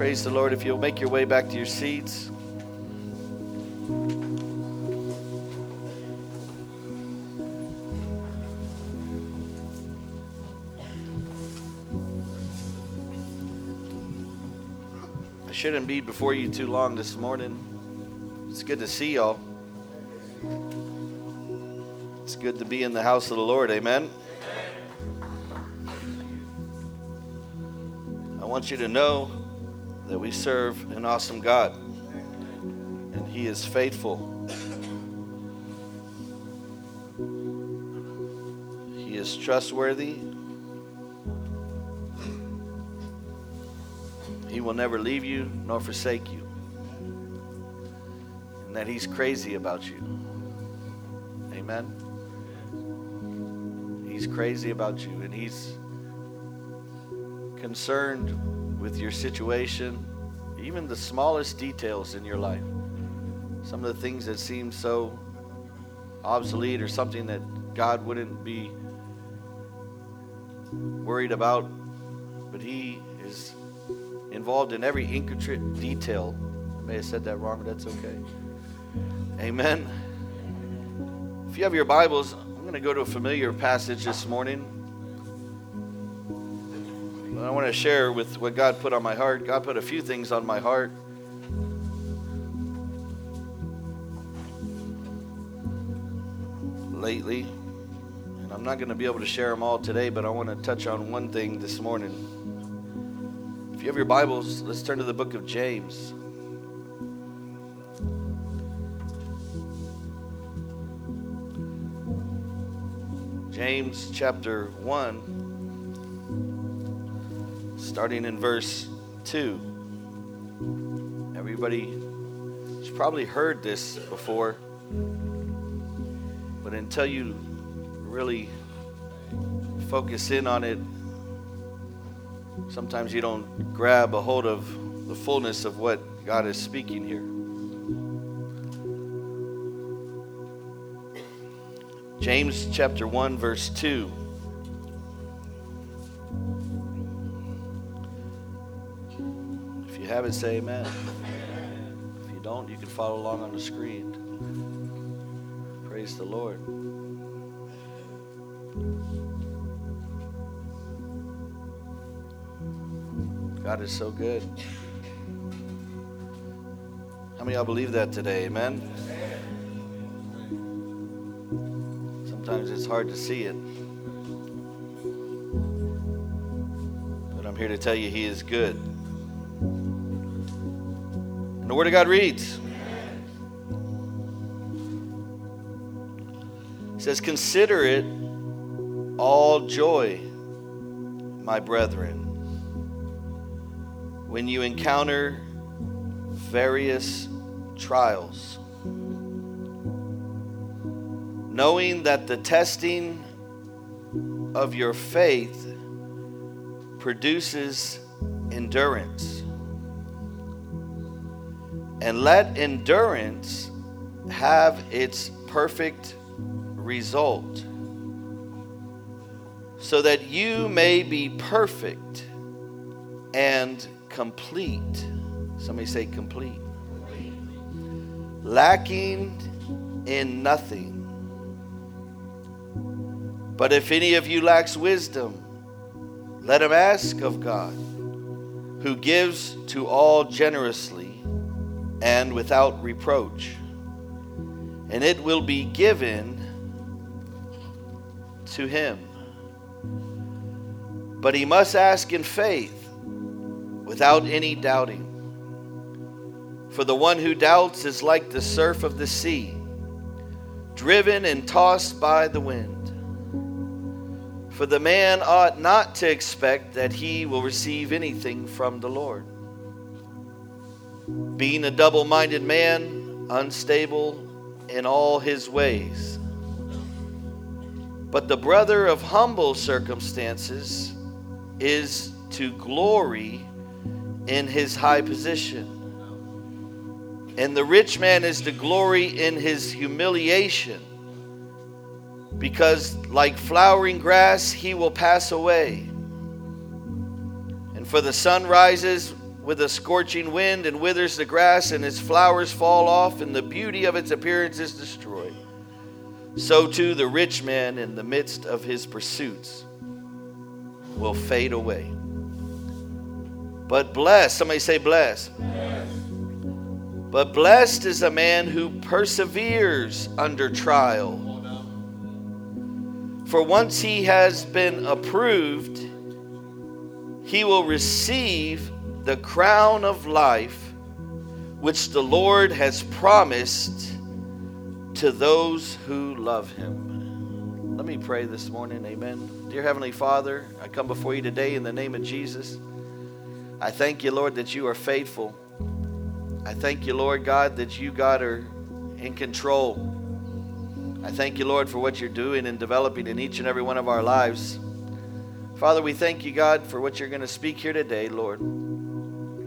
Praise the Lord. If you'll make your way back to your seats. I shouldn't be before you too long this morning. It's good to see y'all. It's good to be in the house of the Lord. Amen. I want you to know that we serve an awesome God, and He is faithful. He is trustworthy. He will never leave you nor forsake you. And that He's crazy about you. Amen. He's crazy about you, and He's concerned with your situation, even the smallest details in your life. Some of the things that seem so obsolete or something that God wouldn't be worried about, but He is involved in every intricate detail. I may have said that wrong, but that's okay. Amen. If you have your Bibles, I'm going to go to a familiar passage this morning. I want to share with what God put on my heart. God put a few things on my heart. Lately, and I'm not going to be able to share them all today, but I want to touch on one thing this morning. If you have your Bibles, let's turn to the book of James. James chapter 1, starting in verse 2. Everybody has probably heard this before, but until you really focus in on it, sometimes you don't grab a hold of the fullness of what God is speaking here. James chapter 1, verse 2. Have it, say amen. If you don't, you can follow along on the screen. Praise the Lord. God is so good. How many of y'all believe that today? Amen. Sometimes it's hard to see it. But I'm here to tell you He is good. The Word of God reads It says, Consider it all joy, my brethren, when you encounter various trials knowing that the testing of your faith produces endurance. And let endurance have its perfect result, so that you may be perfect and complete. Somebody say complete. Lacking in nothing. But if any of you lacks wisdom, let him ask of God, who gives to all generously and without reproach, and it will be given to him. But he must ask in faith, without any doubting. For the one who doubts is like the surf of the sea, driven and tossed by the wind. For the man ought not to expect that he will receive anything from the Lord. Being a double minded man, unstable in all his ways. But the brother of humble circumstances is to glory in his high position. And the rich man is to glory in his humiliation because like flowering grass he will pass away. And for the sun rises with a scorching wind and withers the grass, and its flowers fall off, and the beauty of its appearance is destroyed. So too the rich man in the midst of his pursuits will fade away. But blessed, somebody say blessed. But blessed is a man who perseveres under trial. For once he has been approved, he will receive the crown of life which the Lord has promised to those who love him. Let me pray this morning. Amen. Dear Heavenly Father, I come before you today in the name of Jesus. I thank you, Lord, that you are faithful. I thank you, Lord God, that you, God, are in control. I thank you, Lord, for what you're doing and developing in each and every one of our lives. Father, we thank you, God, for what you're going to speak here today, Lord.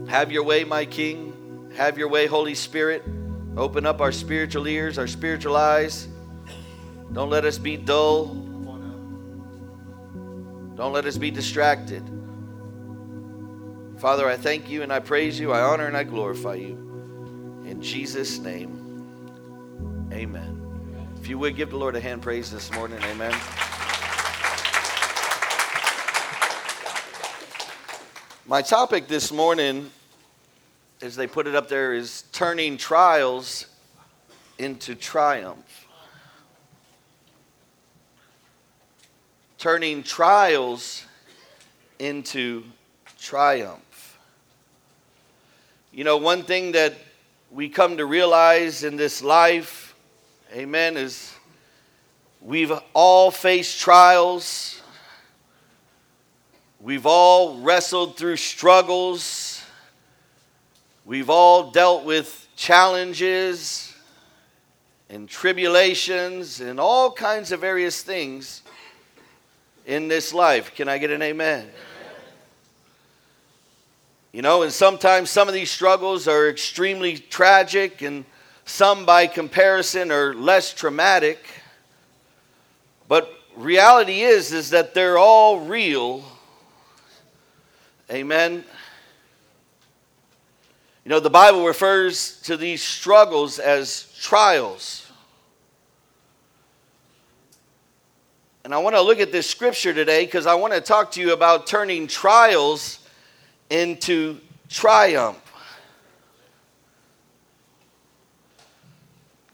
Have your way, my King. Have your way, Holy Spirit. Open up our spiritual ears, our spiritual eyes. Don't let us be dull. Don't let us be distracted. Father, I thank you and I praise you. I honor and I glorify you. In Jesus' name, amen. If you would give the Lord a hand praise this morning, amen. My topic this morning, as they put it up there, is turning trials into triumph. Turning trials into triumph. You know, one thing that we come to realize in this life, amen, is we've all faced trials. We've all wrestled through struggles. We've all dealt with challenges and tribulations and all kinds of various things in this life. Can I get an amen? You know, and sometimes some of these struggles are extremely tragic, and some by comparison are less traumatic. But reality is is that they're all real. Amen. You know, the Bible refers to these struggles as trials. And I want to look at this scripture today because I want to talk to you about turning trials into triumph.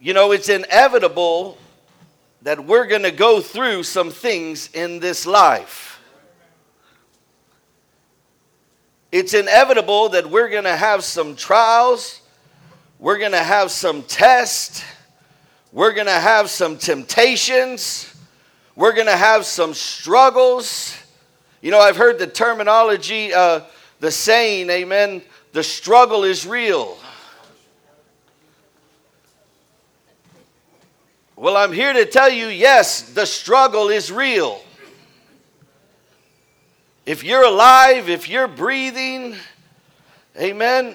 You know, it's inevitable that we're going to go through some things in this life. It's inevitable that we're going to have some trials, we're going to have some tests, we're going to have some temptations, we're going to have some struggles. You know, I've heard the terminology, uh, the saying, amen, the struggle is real. Well, I'm here to tell you yes, the struggle is real. If you're alive, if you're breathing, amen,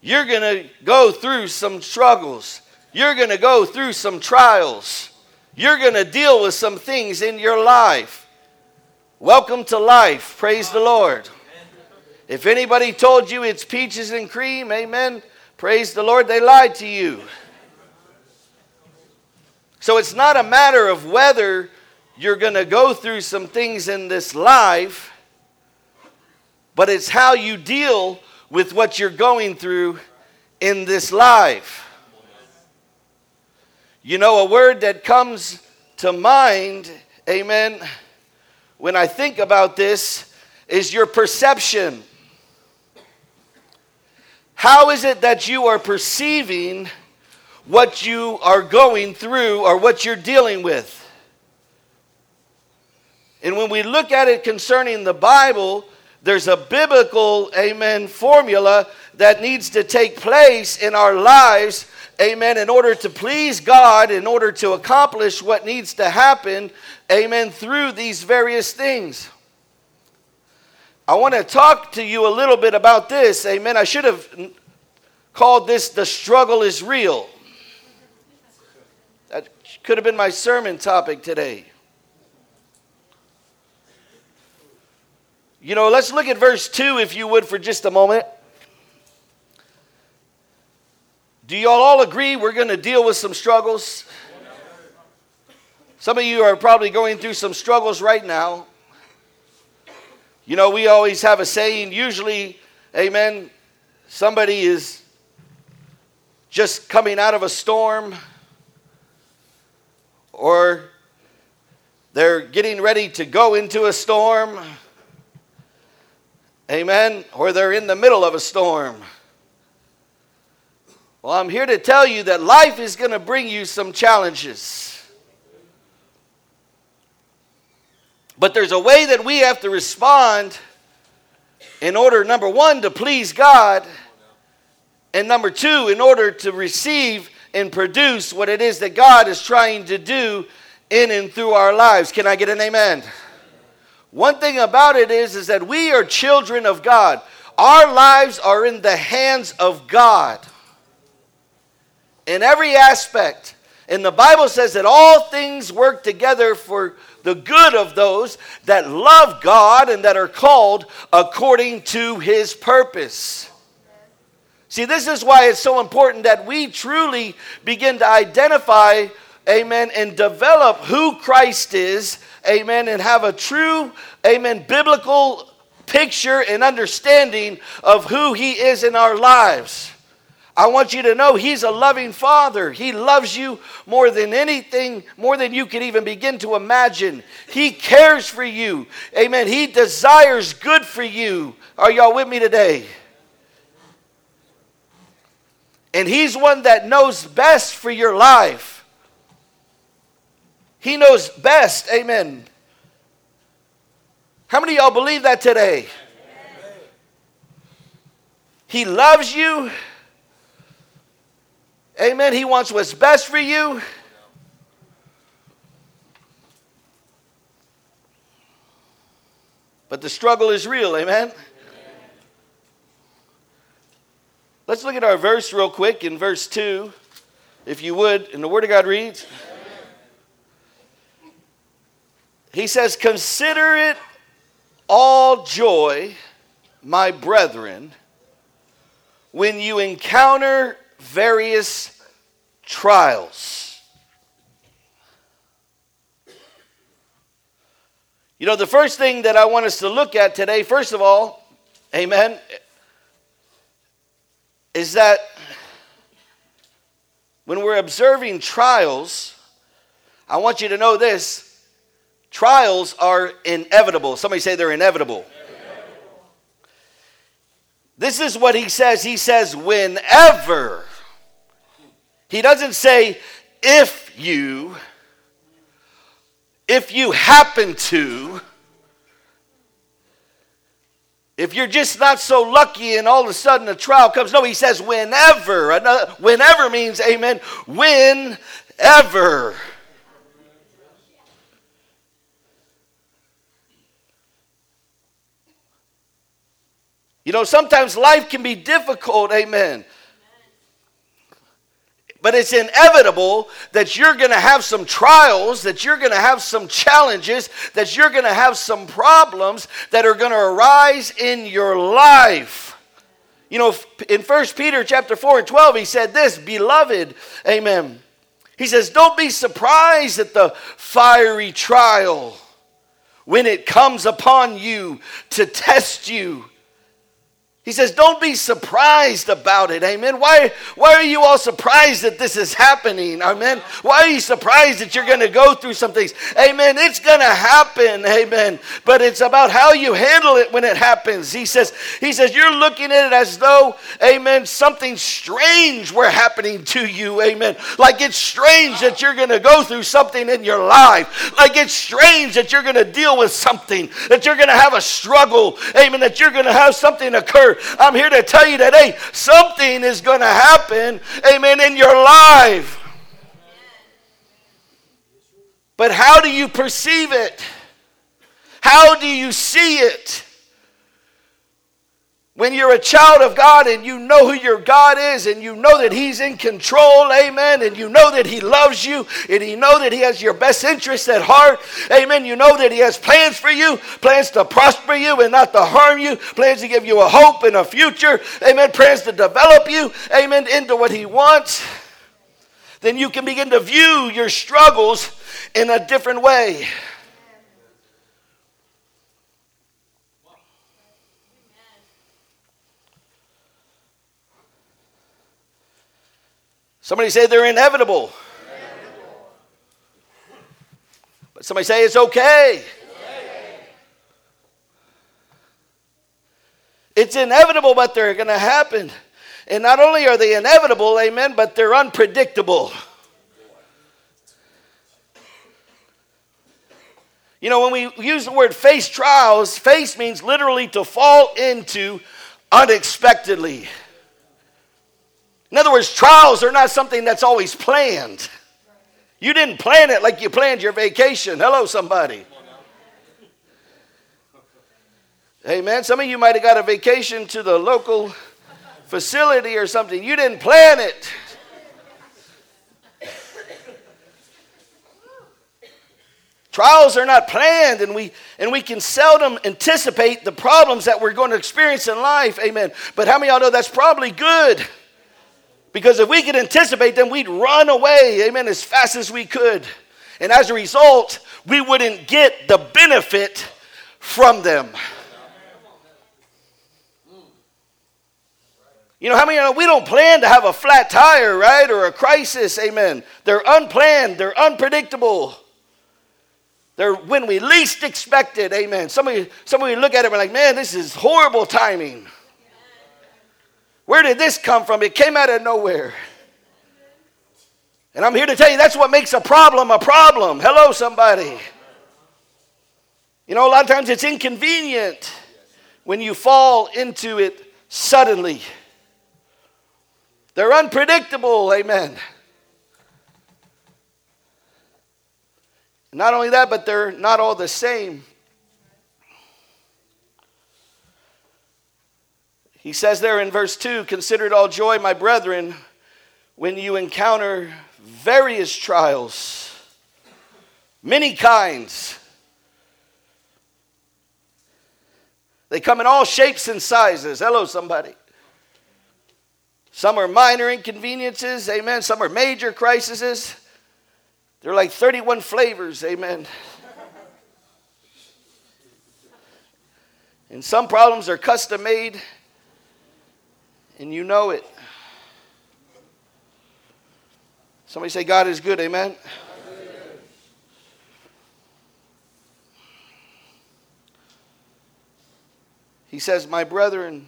you're going to go through some struggles. You're going to go through some trials. You're going to deal with some things in your life. Welcome to life. Praise the Lord. If anybody told you it's peaches and cream, amen, praise the Lord, they lied to you. So it's not a matter of whether you're going to go through some things in this life, but it's how you deal with what you're going through in this life. You know, a word that comes to mind, amen, when I think about this is your perception. How is it that you are perceiving what you are going through or what you're dealing with? And when we look at it concerning the Bible, there's a biblical, amen, formula that needs to take place in our lives, amen, in order to please God, in order to accomplish what needs to happen, amen, through these various things. I want to talk to you a little bit about this. Amen. I should have called this The Struggle is Real. That could have been my sermon topic today. You know, let's look at verse 2, if you would, for just a moment. Do y'all all agree we're going to deal with some struggles? Some of you are probably going through some struggles right now. You know, we always have a saying, usually, amen, somebody is just coming out of a storm or they're getting ready to go into a storm. Amen. Or they're in the middle of a storm. Well, I'm here to tell you that life is going to bring you some challenges. But there's a way that we have to respond in order, number one, to please God, and number two, in order to receive and produce what it is that God is trying to do in and through our lives. Can I get an amen? One thing about it is, is that we are children of God. Our lives are in the hands of God in every aspect. And the Bible says that all things work together for the good of those that love God and that are called according to his purpose. See, this is why it's so important that we truly begin to identify, amen, and develop who Christ is, amen, and have a true, amen, biblical picture and understanding of who he is in our lives. I want you to know He's a loving Father. He loves you more than anything, more than you can even begin to imagine. He cares for you. Amen. He desires good for you. Are y'all with me today? And He's one that knows best for your life. He knows best. Amen. How many of y'all believe that today? He loves you. Amen. He wants what's best for you. But the struggle is real. Amen. Let's look at our verse real quick in verse 2, if you would. And the Word of God reads He says, Consider it all joy, my brethren, when you encounter various trials. You know, the first thing that I want us to look at today, first of all, amen, is that when we're observing trials, I want you to know this trials are inevitable. Somebody say they're inevitable. This is what he says. He says, whenever. He doesn't say, if you, if you happen to, if you're just not so lucky and all of a sudden a trial comes. No, he says, whenever. Whenever means, amen, whenever. You know, sometimes life can be difficult, amen. But it's inevitable that you're going to have some trials, that you're going to have some challenges, that you're going to have some problems that are going to arise in your life. You know, in 1 Peter chapter 4 and 12, he said this, beloved, amen. He says, Don't be surprised at the fiery trial when it comes upon you to test you he says, Don't be surprised about it. Amen. Why, why are you all surprised that this is happening? Amen. Why are you surprised that you're going to go through some things? Amen. It's going to happen. Amen. But it's about how you handle it when it happens. He says, He says, You're looking at it as though, Amen, something strange were happening to you. Amen. Like it's strange that you're going to go through something in your life. Like it's strange that you're going to deal with something, that you're going to have a struggle. Amen. That you're going to have something occur I'm here to tell you today something is going to happen, amen, in your life. But how do you perceive it? How do you see it? When you're a child of God and you know who your God is and you know that He's in control, amen, and you know that He loves you and you know that He has your best interest at heart, amen. You know that He has plans for you, plans to prosper you and not to harm you, plans to give you a hope and a future, amen, plans to develop you, amen, into what He wants. Then you can begin to view your struggles in a different way. Somebody say they're inevitable. inevitable. But somebody say it's okay. okay. It's inevitable, but they're going to happen. And not only are they inevitable, amen, but they're unpredictable. You know, when we use the word face trials, face means literally to fall into unexpectedly. In other words, trials are not something that's always planned. You didn't plan it like you planned your vacation. Hello, somebody. Hey, Amen. Some of you might have got a vacation to the local facility or something. You didn't plan it. Trials are not planned, and we and we can seldom anticipate the problems that we're going to experience in life. Amen. But how many of y'all know that's probably good? Because if we could anticipate them, we'd run away, amen, as fast as we could. And as a result, we wouldn't get the benefit from them. You know, how many we don't plan to have a flat tire, right? Or a crisis, amen. They're unplanned, they're unpredictable. They're when we least expect it, amen. Some of you, some of you look at it and like, man, this is horrible timing. Where did this come from? It came out of nowhere. And I'm here to tell you that's what makes a problem a problem. Hello, somebody. You know, a lot of times it's inconvenient when you fall into it suddenly. They're unpredictable, amen. Not only that, but they're not all the same. He says there in verse 2 Consider it all joy, my brethren, when you encounter various trials, many kinds. They come in all shapes and sizes. Hello, somebody. Some are minor inconveniences, amen. Some are major crises. They're like 31 flavors, amen. And some problems are custom made and you know it. Somebody say, God is good, amen? He says, My brethren,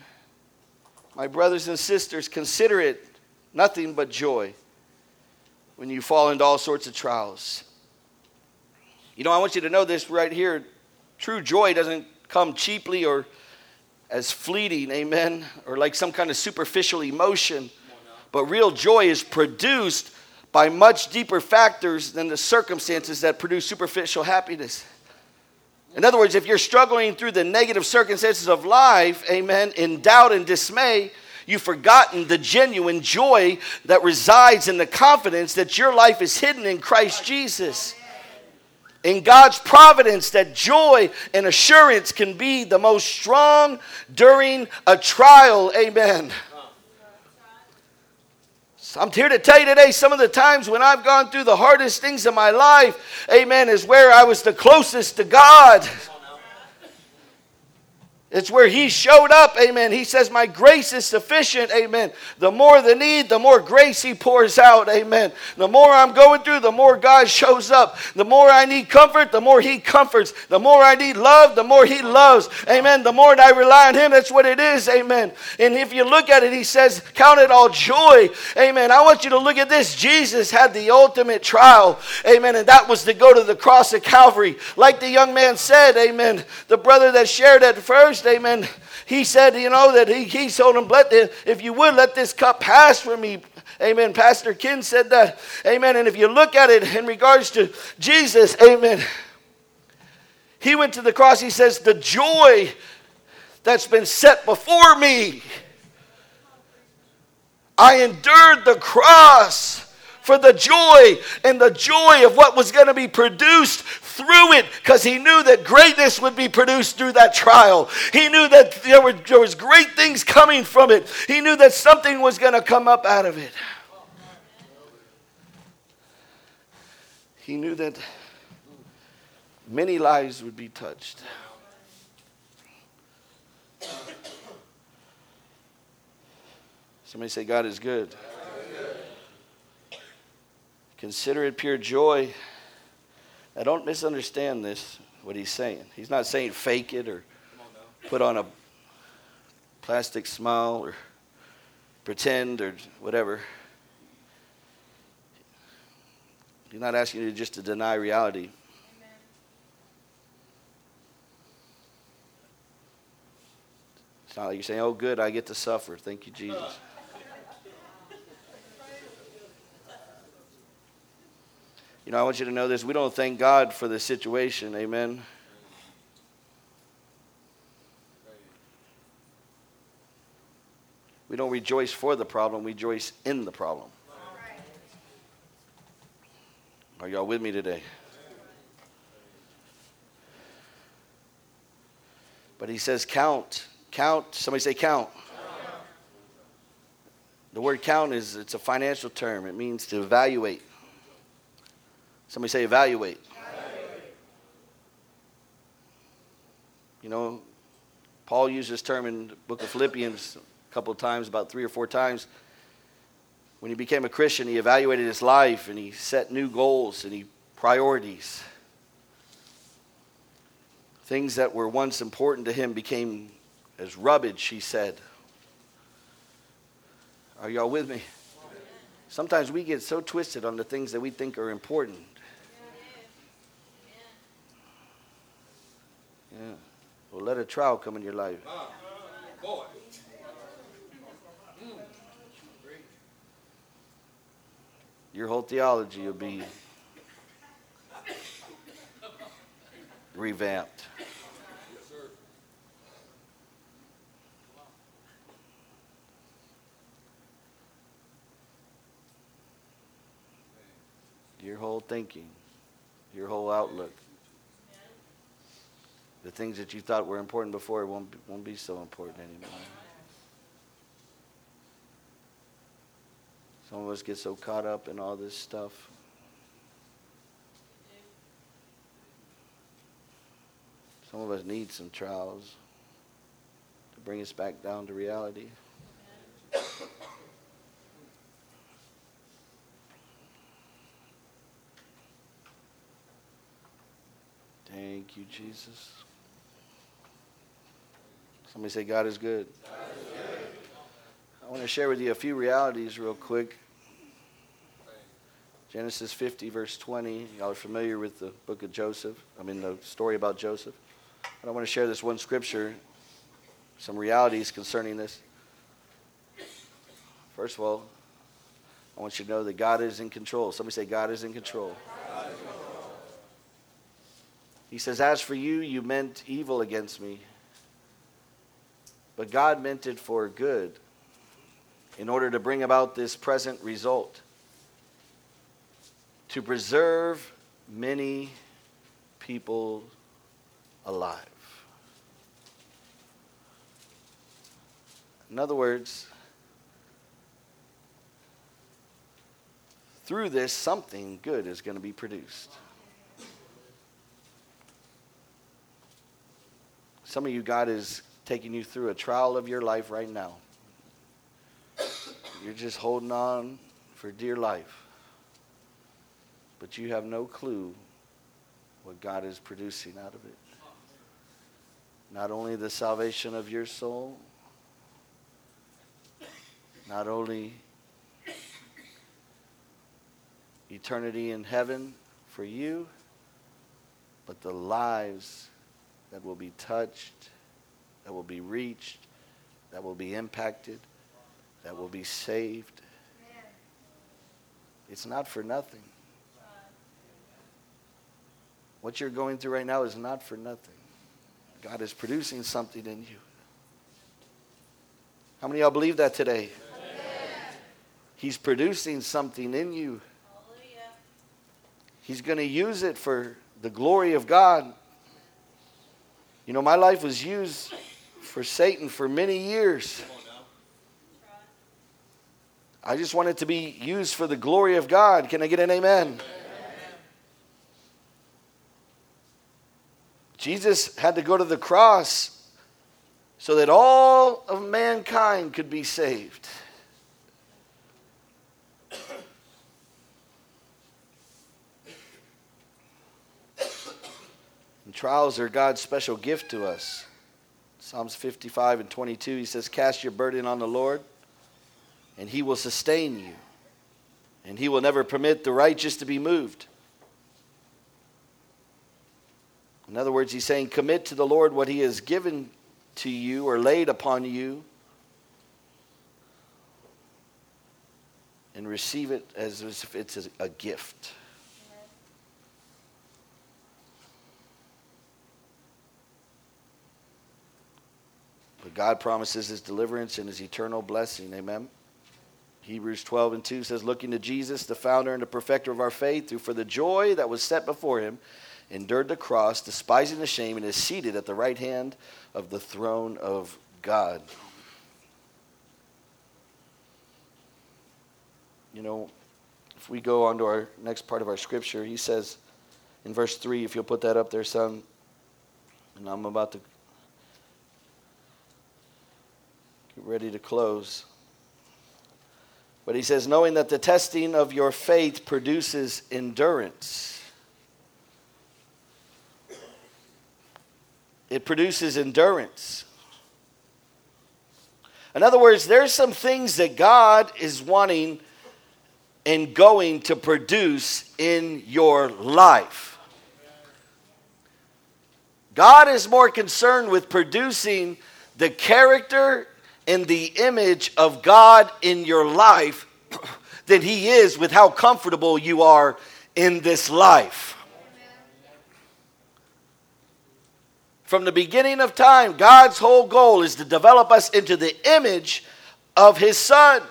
my brothers and sisters, consider it nothing but joy when you fall into all sorts of trials. You know, I want you to know this right here. True joy doesn't come cheaply or as fleeting, amen, or like some kind of superficial emotion. But real joy is produced by much deeper factors than the circumstances that produce superficial happiness. In other words, if you're struggling through the negative circumstances of life, amen, in doubt and dismay, you've forgotten the genuine joy that resides in the confidence that your life is hidden in Christ Jesus in God's providence that joy and assurance can be the most strong during a trial. Amen. I'm here to tell you today some of the times when I've gone through the hardest things in my life, amen, is where I was the closest to God. It's where he showed up, amen. He says, My grace is sufficient, amen. The more the need, the more grace he pours out, amen. The more I'm going through, the more God shows up. The more I need comfort, the more he comforts. The more I need love, the more he loves, amen. The more I rely on him, that's what it is, amen. And if you look at it, he says, Count it all joy, amen. I want you to look at this. Jesus had the ultimate trial, amen, and that was to go to the cross of Calvary. Like the young man said, amen, the brother that shared at first amen, he said, you know, that he, he told him, let if you would, let this cup pass from me. Amen. Pastor Ken said that. Amen. And if you look at it in regards to Jesus, amen, he went to the cross. He says, the joy that's been set before me. I endured the cross for the joy and the joy of what was going to be produced through it because he knew that greatness would be produced through that trial. He knew that there, were, there was great things coming from it. He knew that something was going to come up out of it. He knew that many lives would be touched. Somebody say, God is good. Consider it pure joy. Now, don't misunderstand this, what he's saying. He's not saying fake it or put on a plastic smile or pretend or whatever. He's not asking you just to deny reality. It's not like you're saying, oh, good, I get to suffer. Thank you, Jesus. You know, I want you to know this. We don't thank God for the situation. Amen. We don't rejoice for the problem, we rejoice in the problem. Are y'all with me today? But he says, count. Count. Somebody say, count. The word count is it's a financial term. It means to evaluate. Somebody say evaluate. evaluate. You know, Paul used this term in the book of Philippians a couple of times, about three or four times. When he became a Christian, he evaluated his life and he set new goals and he priorities. Things that were once important to him became as rubbish, he said. Are y'all with me? Sometimes we get so twisted on the things that we think are important. Yeah. Well, let a trial come in your life. Uh, boy. Your whole theology will be revamped. Your whole thinking, your whole outlook the things that you thought were important before won't be, won't be so important anymore. Some of us get so caught up in all this stuff. Some of us need some trials to bring us back down to reality. Thank you, Jesus. Somebody say, God is good. God. I want to share with you a few realities real quick. Genesis 50, verse 20. Y'all are familiar with the book of Joseph. I mean, the story about Joseph. But I want to share this one scripture, some realities concerning this. First of all, I want you to know that God is in control. Somebody say, God is in control. Is in control. He says, As for you, you meant evil against me but God meant it for good in order to bring about this present result to preserve many people alive. In other words, through this, something good is going to be produced. Some of you, God is taking you through a trial of your life right now. You're just holding on for dear life. But you have no clue what God is producing out of it. Not only the salvation of your soul, not only eternity in heaven for you, but the lives that will be touched that will be reached, that will be impacted, that will be saved. It's not for nothing. What you're going through right now is not for nothing. God is producing something in you. How many of y'all believe that today? He's producing something in you. He's going to use it for the glory of God. You know, my life was used for Satan for many years. I just want it to be used for the glory of God. Can I get an amen? amen? Jesus had to go to the cross so that all of mankind could be saved. Trials are God's special gift to us. Psalms 55 and 22, he says, Cast your burden on the Lord and he will sustain you, and he will never permit the righteous to be moved. In other words, he's saying, commit to the Lord what he has given to you or laid upon you, and receive it as if it's a gift. But God promises his deliverance and his eternal blessing. Amen. Hebrews 12 and 2 says, Looking to Jesus, the founder and the perfecter of our faith, who for the joy that was set before him endured the cross, despising the shame, and is seated at the right hand of the throne of God. You know, if we go on to our next part of our scripture, he says in verse 3, if you'll put that up there, son, and I'm about to get ready to close. But he says, knowing that the testing of your faith produces endurance. It produces endurance. In other words, there's some things that God is wanting and going to produce in your life. God is more concerned with producing the character in the image of God in your life than he is with how comfortable you are in this life. From the beginning of time, God's whole goal is to develop us into the image of his son,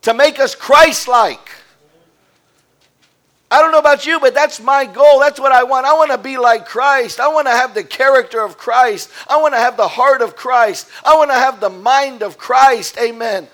to make us Christ like. I don't know about you, but that's my goal. That's what I want. I want to be like Christ. I want to have the character of Christ. I want to have the heart of Christ. I want to have the mind of Christ. Amen.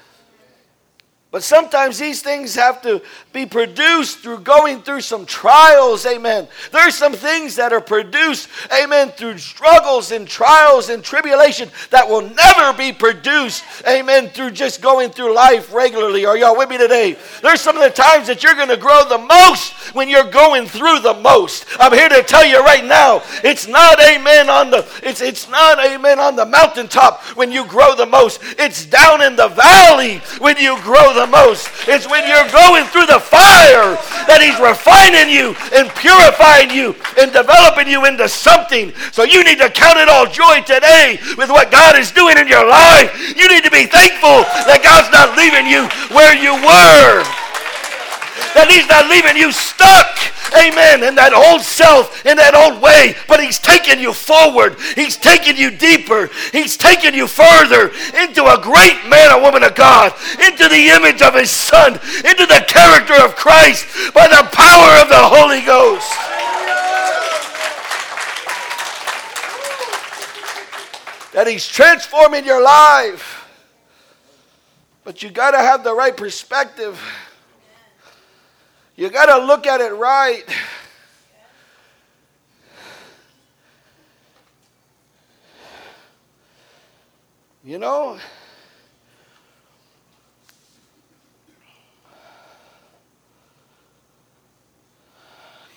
But sometimes these things have to be produced through going through some trials, amen. There's some things that are produced, amen, through struggles and trials and tribulation that will never be produced, amen, through just going through life regularly. Are y'all with me today? There's some of the times that you're going to grow the most when you're going through the most. I'm here to tell you right now, it's not amen on the it's it's not amen on the mountaintop when you grow the most. It's down in the valley when you grow the the most. It's when you're going through the fire that He's refining you and purifying you and developing you into something. So you need to count it all joy today with what God is doing in your life. You need to be thankful that God's not leaving you where you were, that He's not leaving you stuck amen, in that old self, in that old way, but He's taking you forward. He's taking you deeper. He's taking you further into a great man or woman of God, into the image of His Son, into the character of Christ by the power of the Holy Ghost. That He's transforming your life. But you got to have the right perspective. You got to look at it right. You know,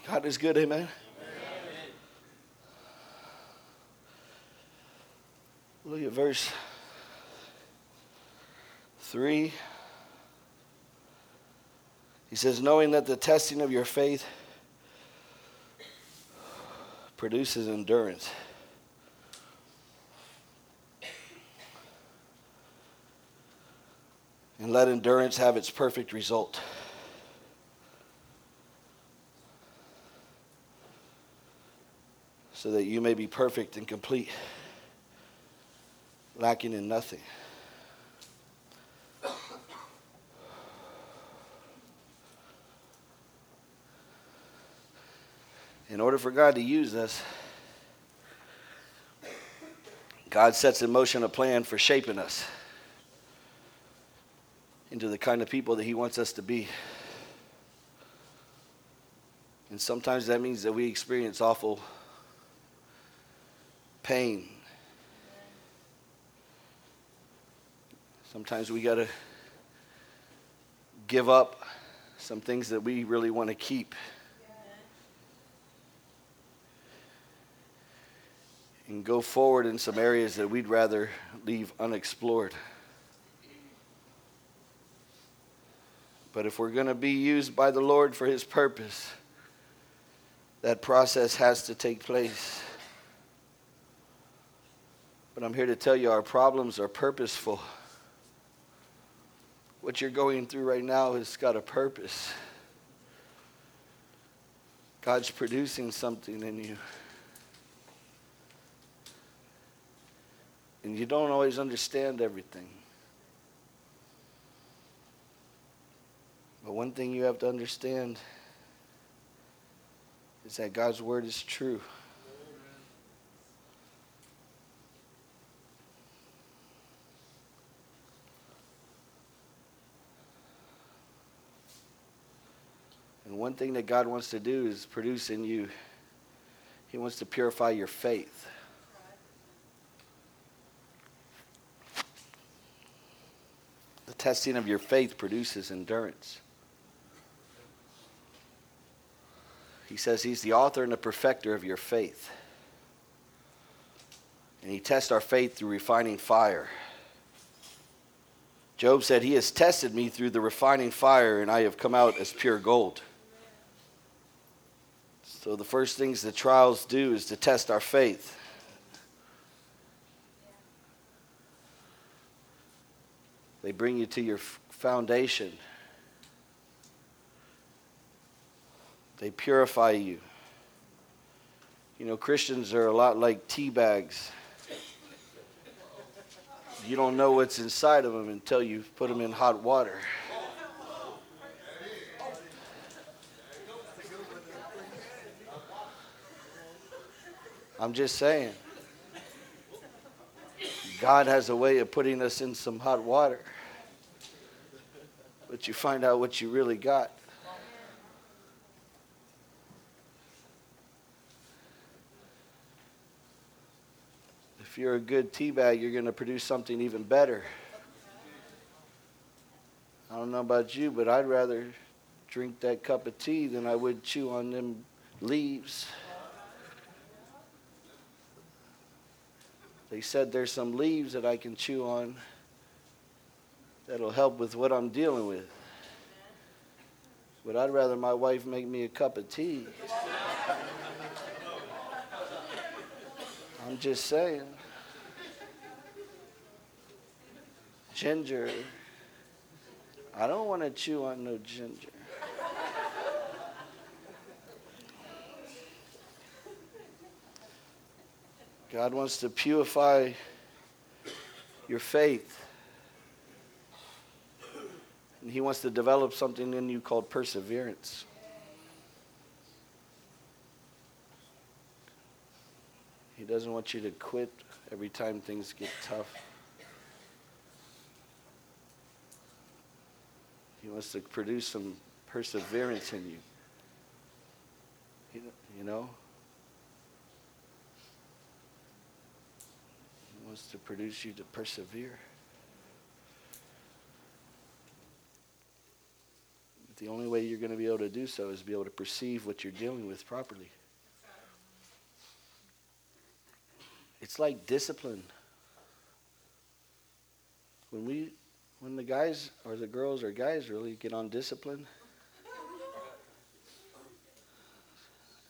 God is good, amen. amen. Look at verse 3. He says, knowing that the testing of your faith produces endurance. And let endurance have its perfect result. So that you may be perfect and complete, lacking in nothing. In order for God to use us, God sets in motion a plan for shaping us into the kind of people that He wants us to be. And sometimes that means that we experience awful pain. Sometimes we got to give up some things that we really want to keep. And go forward in some areas that we'd rather leave unexplored. But if we're going to be used by the Lord for His purpose, that process has to take place. But I'm here to tell you our problems are purposeful. What you're going through right now has got a purpose. God's producing something in you. And you don't always understand everything. But one thing you have to understand is that God's word is true. And one thing that God wants to do is produce in you, He wants to purify your faith. Testing of your faith produces endurance. He says he's the author and the perfecter of your faith. And he tests our faith through refining fire. Job said, He has tested me through the refining fire, and I have come out as pure gold. So, the first things the trials do is to test our faith. They bring you to your foundation. They purify you. You know, Christians are a lot like tea bags. You don't know what's inside of them until you put them in hot water. I'm just saying. God has a way of putting us in some hot water. But you find out what you really got. if you're a good tea bag, you're going to produce something even better. I don't know about you, but I'd rather drink that cup of tea than I would chew on them leaves. They said there's some leaves that I can chew on that'll help with what I'm dealing with. But I'd rather my wife make me a cup of tea. I'm just saying. Ginger. I don't want to chew on no ginger. God wants to purify your faith. And He wants to develop something in you called perseverance. He doesn't want you to quit every time things get tough. He wants to produce some perseverance in you. You know? He wants to produce you to persevere. But the only way you're going to be able to do so is be able to perceive what you're dealing with properly. It's like discipline. When we when the guys or the girls or guys really get on discipline,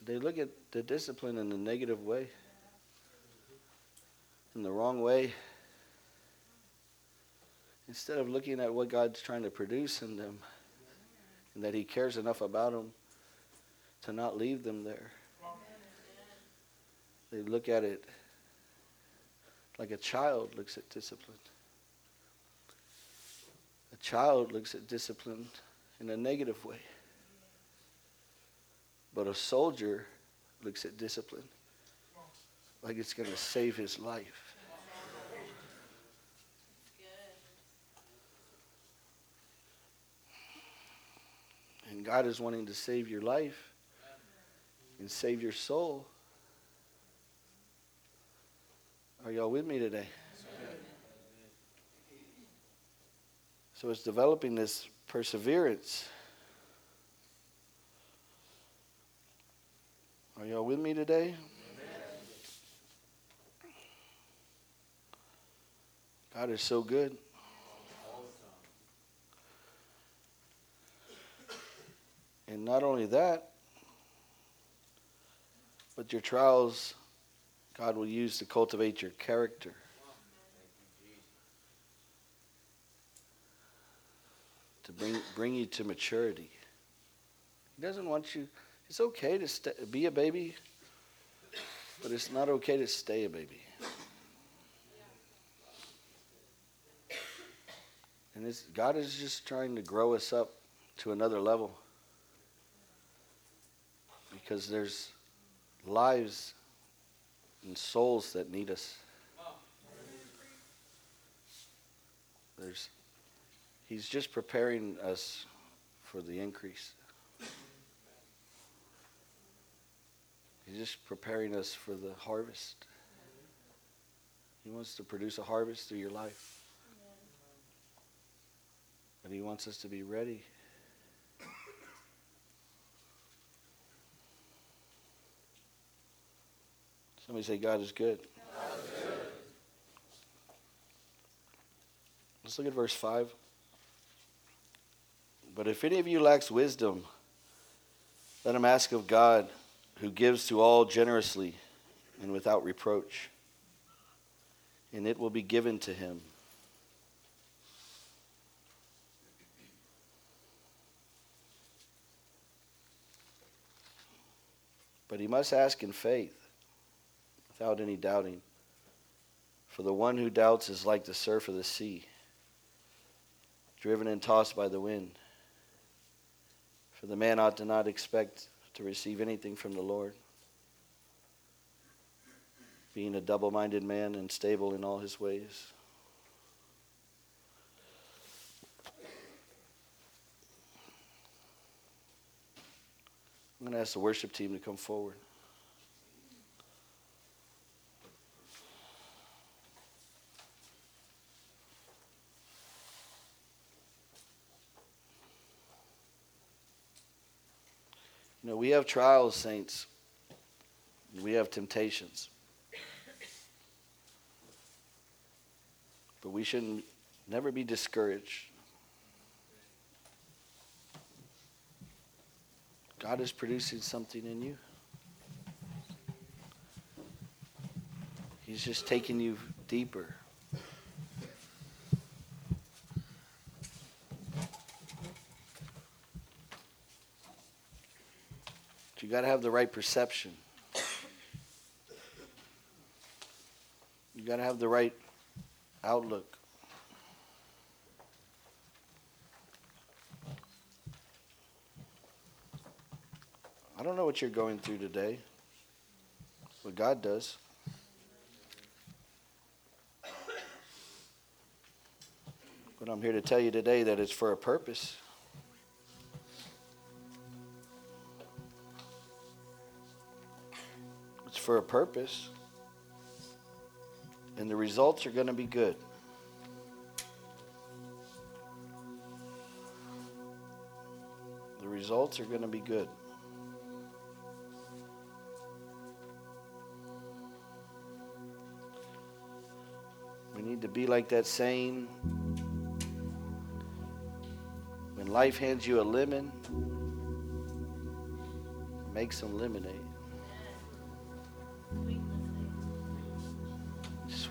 they look at the discipline in a negative way, in the wrong way. Instead of looking at what God's trying to produce in them and that He cares enough about them to not leave them there, they look at it like a child looks at discipline. A child looks at discipline in a negative way. But a soldier looks at discipline like it's going to save his life. God is wanting to save your life and save your soul. Are y'all with me today? So it's developing this perseverance. Are y'all with me today? God is so good. And not only that, but your trials, God will use to cultivate your character. To bring, bring you to maturity. He doesn't want you, it's okay to stay, be a baby, but it's not okay to stay a baby. And God is just trying to grow us up to another level because there's lives and souls that need us. There's, he's just preparing us for the increase. He's just preparing us for the harvest. He wants to produce a harvest through your life. But he wants us to be ready. Somebody say, God is good. God is good. Let's look at verse 5. But if any of you lacks wisdom, let him ask of God, who gives to all generously and without reproach, and it will be given to him. But he must ask in faith, without any doubting. For the one who doubts is like the surf of the sea, driven and tossed by the wind. For the man ought to not expect to receive anything from the Lord, being a double minded man and stable in all his ways. I'm going to ask the worship team to come forward. We have trials, saints. We have temptations. But we shouldn't never be discouraged. God is producing something in you. He's just taking you deeper. You got to have the right perception. You got to have the right outlook. I don't know what you're going through today, but God does. But I'm here to tell you today that it's for a purpose. For a purpose. And the results are going to be good. The results are going to be good. We need to be like that saying when life hands you a lemon, make some lemonade.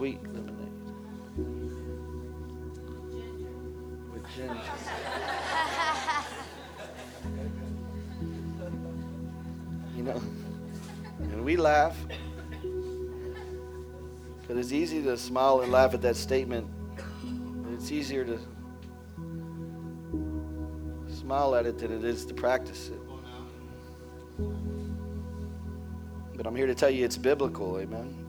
Sweet lemonade. With ginger. you know, and we laugh. But it's easy to smile and laugh at that statement. It's easier to smile at it than it is to practice it. But I'm here to tell you it's biblical, amen.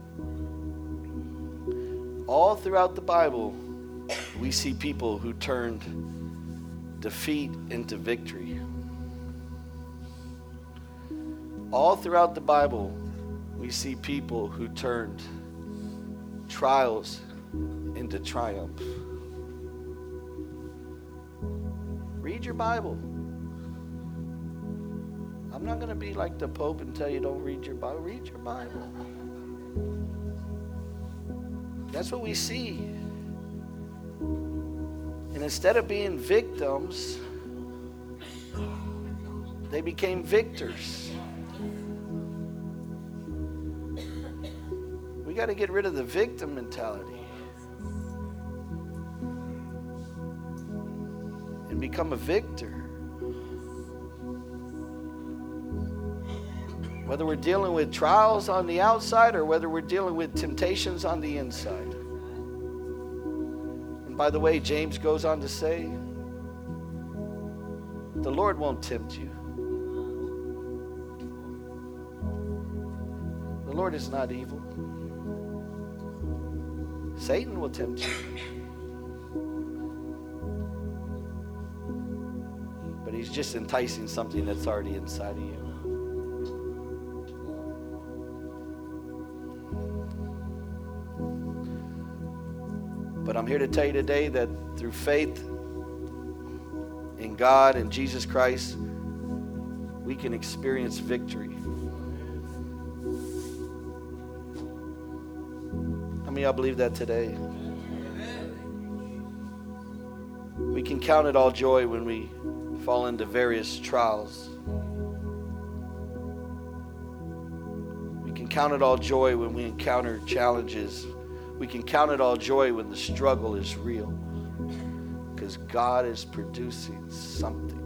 All throughout the Bible, we see people who turned defeat into victory. All throughout the Bible, we see people who turned trials into triumph. Read your Bible. I'm not going to be like the Pope and tell you don't read your Bible. Read your Bible. That's what we see. And instead of being victims, they became victors. We got to get rid of the victim mentality and become a victor. Whether we're dealing with trials on the outside or whether we're dealing with temptations on the inside. And by the way, James goes on to say, the Lord won't tempt you. The Lord is not evil. Satan will tempt you. But he's just enticing something that's already inside of you. But I'm here to tell you today that through faith in God and Jesus Christ, we can experience victory. How many of y'all believe that today? We can count it all joy when we fall into various trials. We can count it all joy when we encounter challenges we can count it all joy when the struggle is real because God is producing something.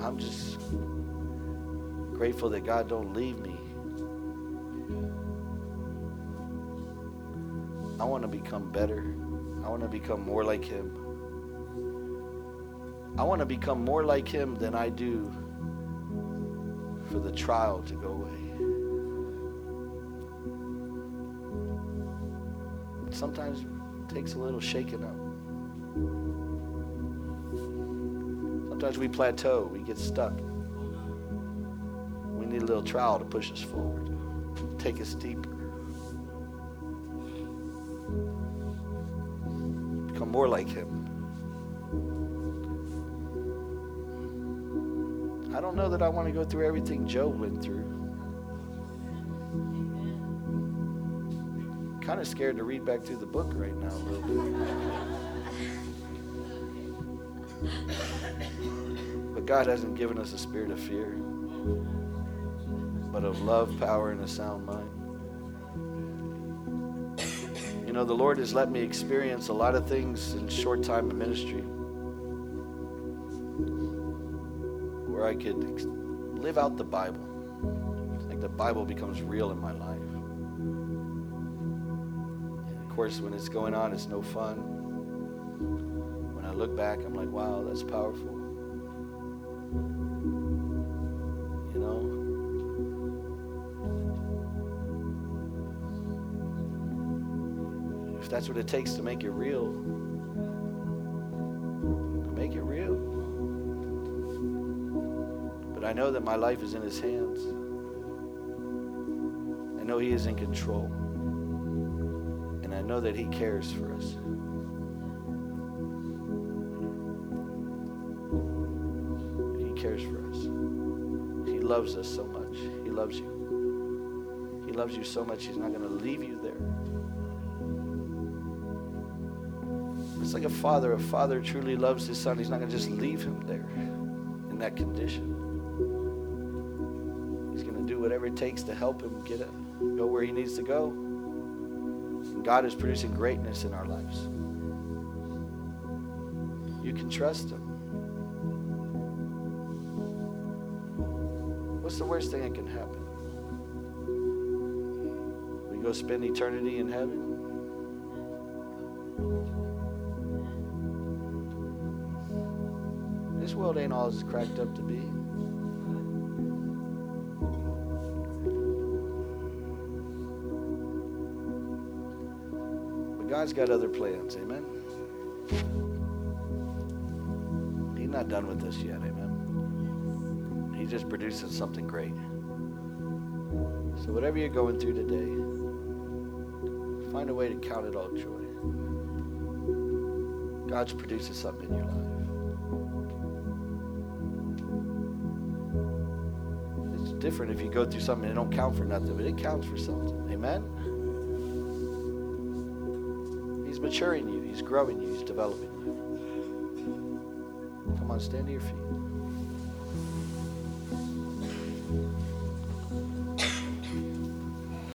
I'm just grateful that God don't leave me. I want to become better. I want to become more like him. I want to become more like him than I do for the trial to go away. Sometimes it takes a little shaking up. Sometimes we plateau, we get stuck. We need a little trial to push us forward, take us deeper. Become more like Him. I don't know that I want to go through everything Job went through. Kind of scared to read back through the book right now a little bit. But God hasn't given us a spirit of fear, but of love, power, and a sound mind. You know, the Lord has let me experience a lot of things in short time of ministry. I could live out the Bible. Like the Bible becomes real in my life. And of course, when it's going on, it's no fun. When I look back, I'm like, wow, that's powerful. You know? If that's what it takes to make it real, I know that my life is in His hands. I know He is in control. And I know that He cares for us. He cares for us. He loves us so much. He loves you. He loves you so much, He's not going to leave you there. It's like a father. A father truly loves his son. He's not going to just leave him there in that condition whatever it takes to help him get it, go where he needs to go. And God is producing greatness in our lives. You can trust him. What's the worst thing that can happen? We go spend eternity in heaven. This world ain't all it's cracked up to be. God's got other plans, amen? He's not done with us yet, amen? He's just producing something great. So, whatever you're going through today, find a way to count it all joy. God's producing something in your life. It's different if you go through something and it don't count for nothing, but it counts for something. Amen? Maturing you. He's growing you. He's developing you. Come on, stand to your feet.